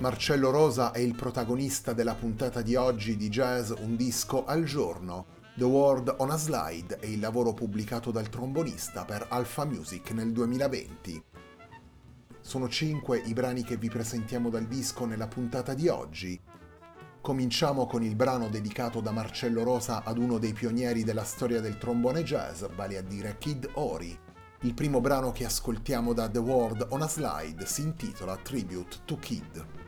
Marcello Rosa è il protagonista della puntata di oggi di Jazz Un disco al giorno. The World on a Slide è il lavoro pubblicato dal trombonista per Alpha Music nel 2020. Sono cinque i brani che vi presentiamo dal disco nella puntata di oggi. Cominciamo con il brano dedicato da Marcello Rosa ad uno dei pionieri della storia del trombone jazz, vale a dire Kid Ori. Il primo brano che ascoltiamo da The World on a Slide si intitola Tribute to Kid.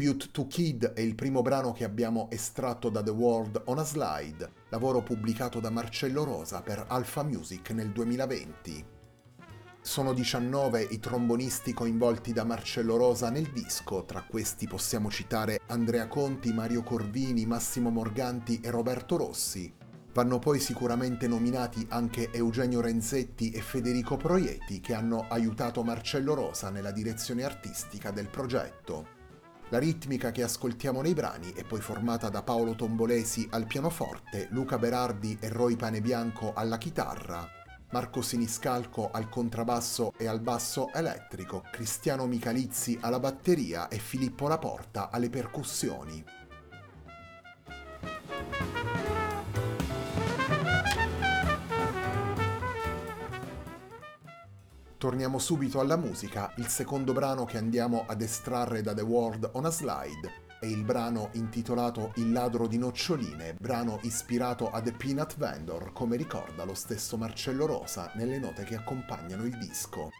Tribute to Kid è il primo brano che abbiamo estratto da The World on a Slide, lavoro pubblicato da Marcello Rosa per Alpha Music nel 2020. Sono 19 i trombonisti coinvolti da Marcello Rosa nel disco, tra questi possiamo citare Andrea Conti, Mario Corvini, Massimo Morganti e Roberto Rossi. Vanno poi sicuramente nominati anche Eugenio Renzetti e Federico Proietti che hanno aiutato Marcello Rosa nella direzione artistica del progetto. La ritmica che ascoltiamo nei brani è poi formata da Paolo Tombolesi al pianoforte, Luca Berardi e Roy Panebianco alla chitarra, Marco Siniscalco al contrabbasso e al basso elettrico, Cristiano Michalizzi alla batteria e Filippo Laporta alle percussioni. Torniamo subito alla musica, il secondo brano che andiamo ad estrarre da The World on a Slide è il brano intitolato Il ladro di noccioline, brano ispirato a The Peanut Vendor, come ricorda lo stesso Marcello Rosa nelle note che accompagnano il disco.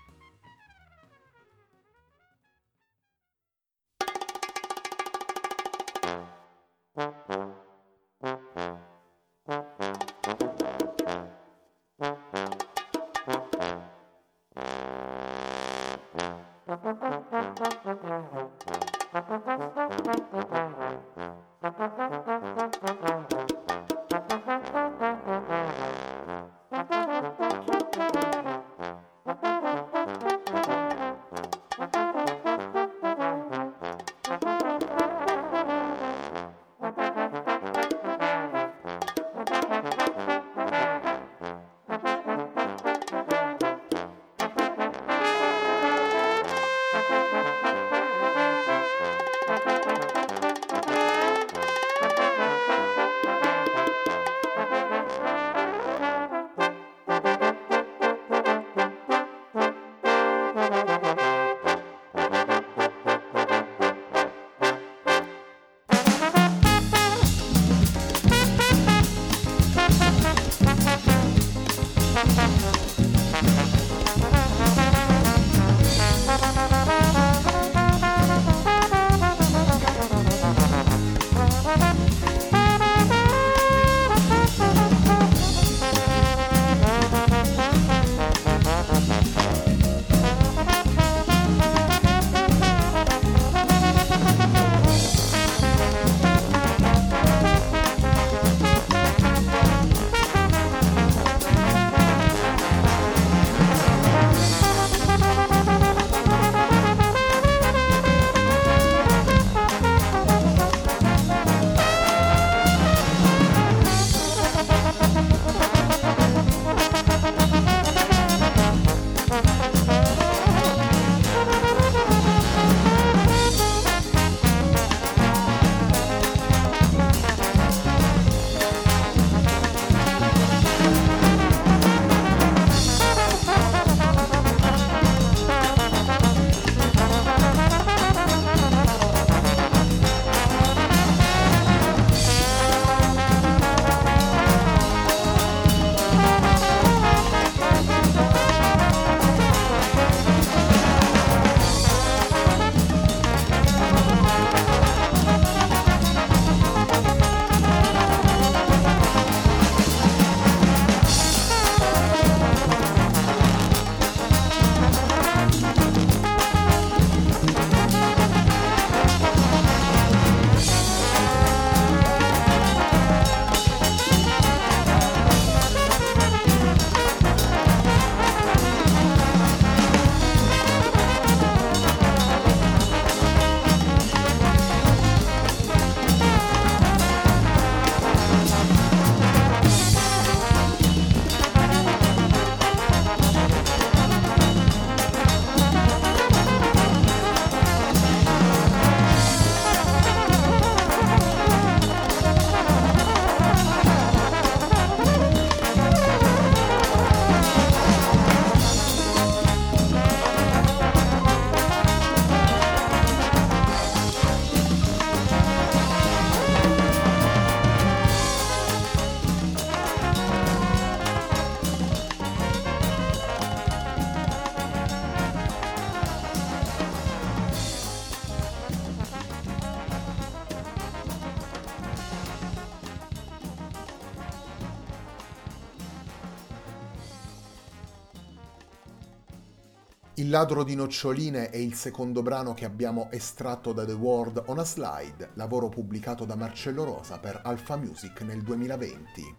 Il ladro di noccioline è il secondo brano che abbiamo estratto da The World on a Slide, lavoro pubblicato da Marcello Rosa per Alpha Music nel 2020.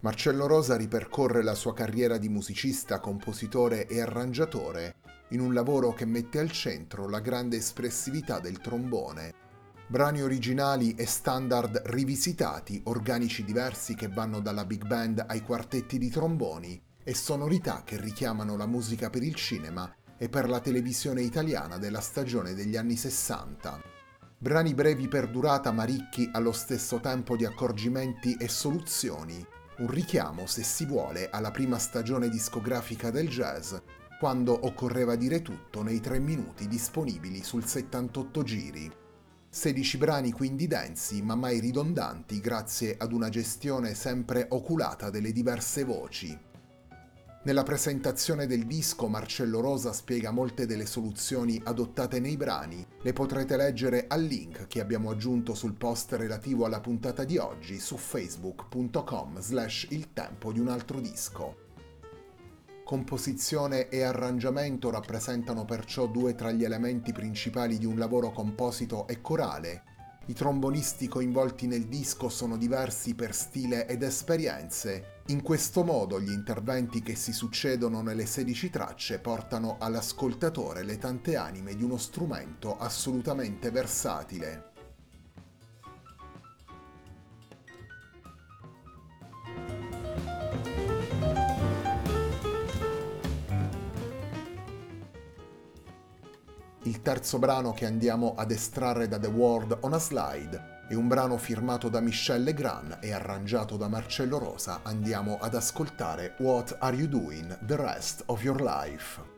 Marcello Rosa ripercorre la sua carriera di musicista, compositore e arrangiatore in un lavoro che mette al centro la grande espressività del trombone brani originali e standard rivisitati, organici diversi che vanno dalla big band ai quartetti di tromboni e sonorità che richiamano la musica per il cinema e per la televisione italiana della stagione degli anni 60. Brani brevi per durata ma ricchi allo stesso tempo di accorgimenti e soluzioni, un richiamo, se si vuole, alla prima stagione discografica del jazz, quando occorreva dire tutto nei tre minuti disponibili sul 78 giri. 16 brani quindi densi ma mai ridondanti grazie ad una gestione sempre oculata delle diverse voci. Nella presentazione del disco Marcello Rosa spiega molte delle soluzioni adottate nei brani, le potrete leggere al link che abbiamo aggiunto sul post relativo alla puntata di oggi su facebook.com slash il tempo di un altro disco. Composizione e arrangiamento rappresentano perciò due tra gli elementi principali di un lavoro composito e corale, i trombonisti coinvolti nel disco sono diversi per stile ed esperienze. In questo modo gli interventi che si succedono nelle 16 tracce portano all'ascoltatore le tante anime di uno strumento assolutamente versatile. Il terzo brano che andiamo ad estrarre da The World on a Slide è un brano firmato da Michel Legrand e arrangiato da Marcello Rosa. Andiamo ad ascoltare What Are You Doing the Rest of Your Life.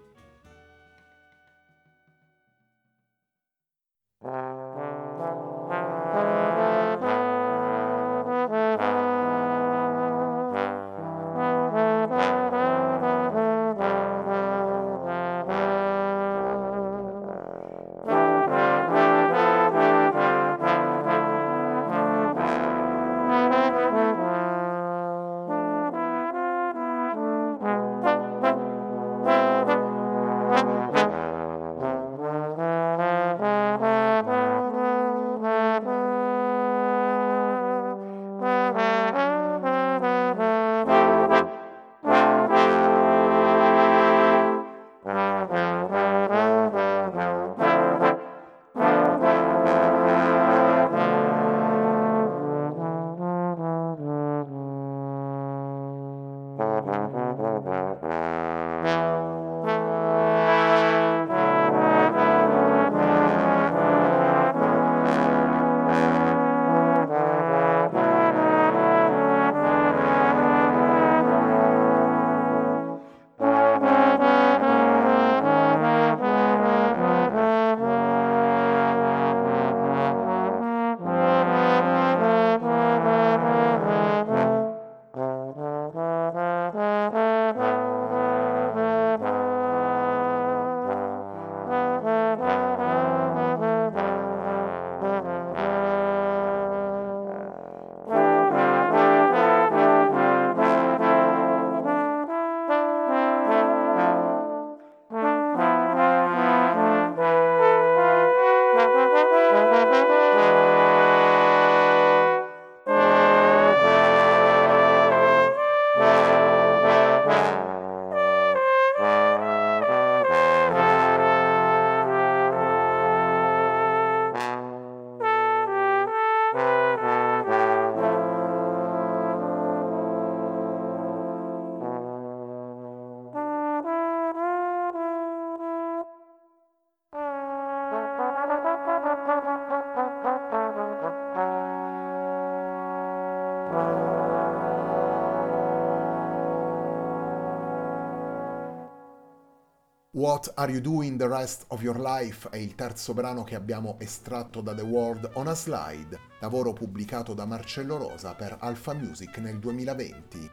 What Are You Doing the Rest of Your Life è il terzo brano che abbiamo estratto da The World on a Slide, lavoro pubblicato da Marcello Rosa per Alpha Music nel 2020.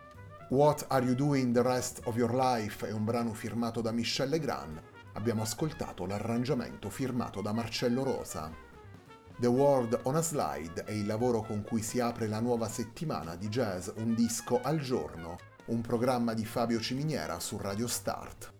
What Are You Doing the Rest of Your Life è un brano firmato da Michel Legrand. Abbiamo ascoltato l'arrangiamento firmato da Marcello Rosa. The World on a Slide è il lavoro con cui si apre la nuova settimana di jazz Un disco al giorno, un programma di Fabio Ciminiera su Radio Start.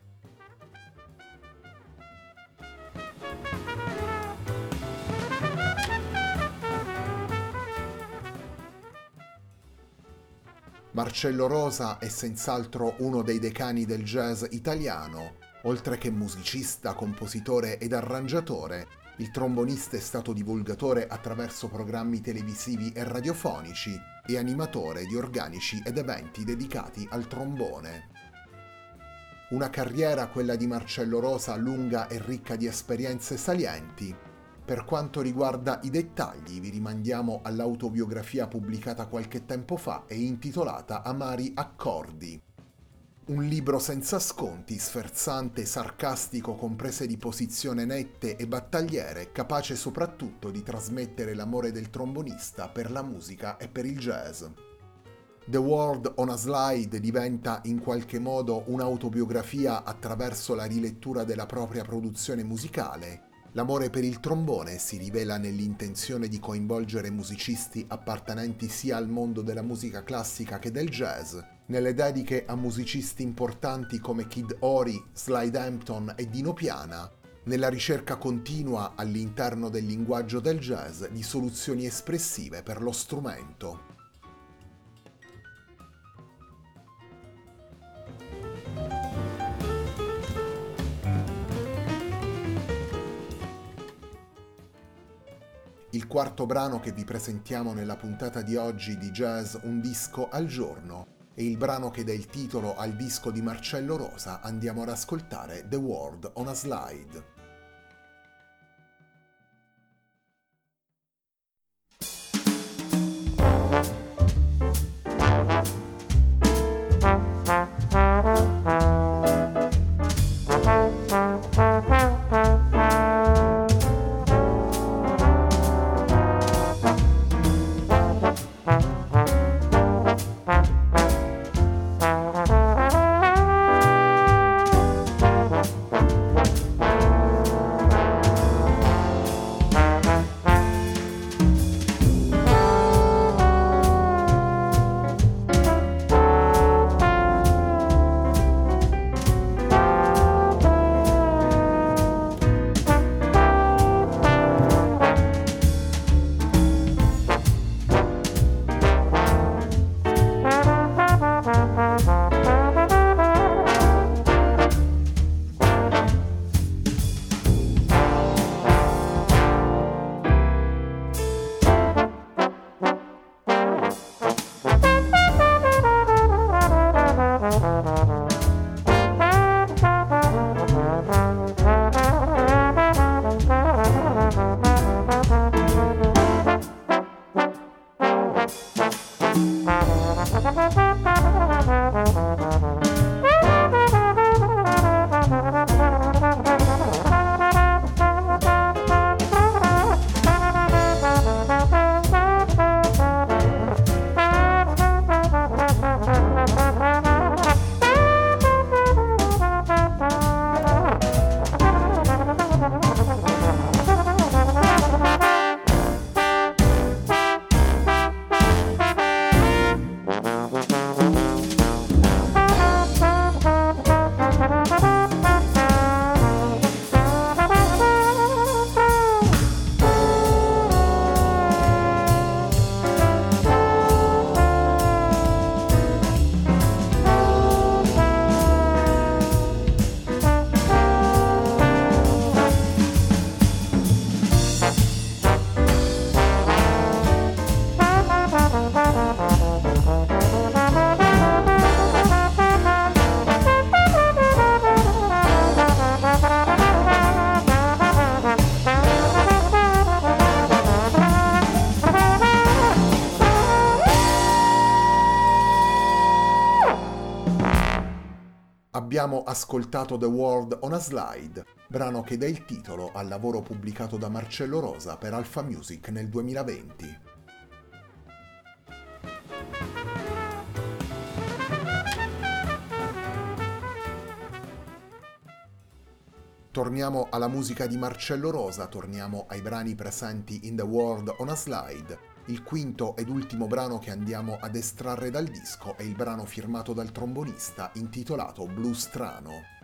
Marcello Rosa è senz'altro uno dei decani del jazz italiano. Oltre che musicista, compositore ed arrangiatore, il trombonista è stato divulgatore attraverso programmi televisivi e radiofonici e animatore di organici ed eventi dedicati al trombone. Una carriera, quella di Marcello Rosa, lunga e ricca di esperienze salienti, per quanto riguarda i dettagli vi rimandiamo all'autobiografia pubblicata qualche tempo fa e intitolata Amari Accordi. Un libro senza sconti, sferzante, sarcastico, con prese di posizione nette e battagliere, capace soprattutto di trasmettere l'amore del trombonista per la musica e per il jazz. The World on a Slide diventa in qualche modo un'autobiografia attraverso la rilettura della propria produzione musicale. L'amore per il trombone si rivela nell'intenzione di coinvolgere musicisti appartenenti sia al mondo della musica classica che del jazz, nelle dediche a musicisti importanti come Kid Ori, Slide Hampton e Dino Piana, nella ricerca continua all'interno del linguaggio del jazz di soluzioni espressive per lo strumento. Quarto brano che vi presentiamo nella puntata di oggi di Jazz Un disco al giorno è il brano che dà il titolo al disco di Marcello Rosa. Andiamo ad ascoltare The World on a Slide. Abbiamo ascoltato The World on a Slide, brano che dà il titolo al lavoro pubblicato da Marcello Rosa per Alpha Music nel 2020. Torniamo alla musica di Marcello Rosa, torniamo ai brani presenti in The World on a Slide il quinto ed ultimo brano che andiamo ad estrarre dal disco è il brano firmato dal trombonista intitolato Blu Strano.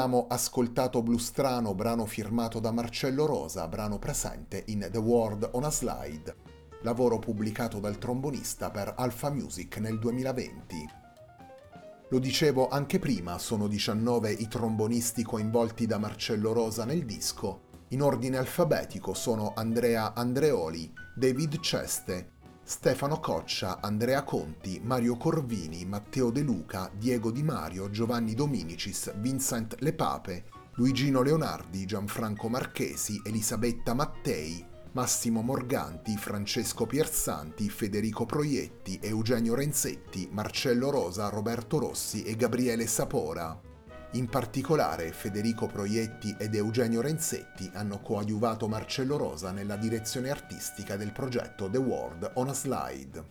Abbiamo ascoltato Blustrano, brano firmato da Marcello Rosa, brano presente in The World on a Slide, lavoro pubblicato dal trombonista per Alpha Music nel 2020. Lo dicevo anche prima, sono 19 i trombonisti coinvolti da Marcello Rosa nel disco. In ordine alfabetico sono Andrea Andreoli, David Ceste, Stefano Coccia, Andrea Conti, Mario Corvini, Matteo De Luca, Diego Di Mario, Giovanni Dominicis, Vincent Lepape, Luigino Leonardi, Gianfranco Marchesi, Elisabetta Mattei, Massimo Morganti, Francesco Piersanti, Federico Proietti, Eugenio Renzetti, Marcello Rosa, Roberto Rossi e Gabriele Sapora. In particolare Federico Proietti ed Eugenio Renzetti hanno coadiuvato Marcello Rosa nella direzione artistica del progetto The World on a Slide.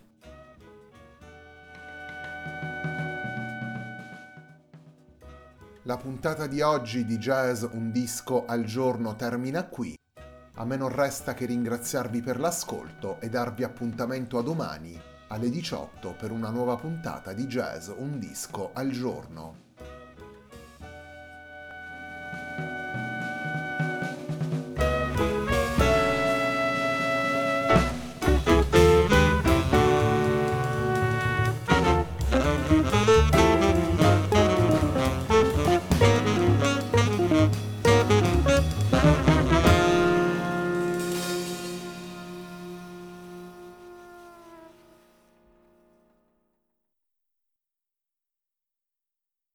La puntata di oggi di Jazz Un disco al giorno termina qui. A me non resta che ringraziarvi per l'ascolto e darvi appuntamento a domani alle 18 per una nuova puntata di Jazz Un disco al giorno.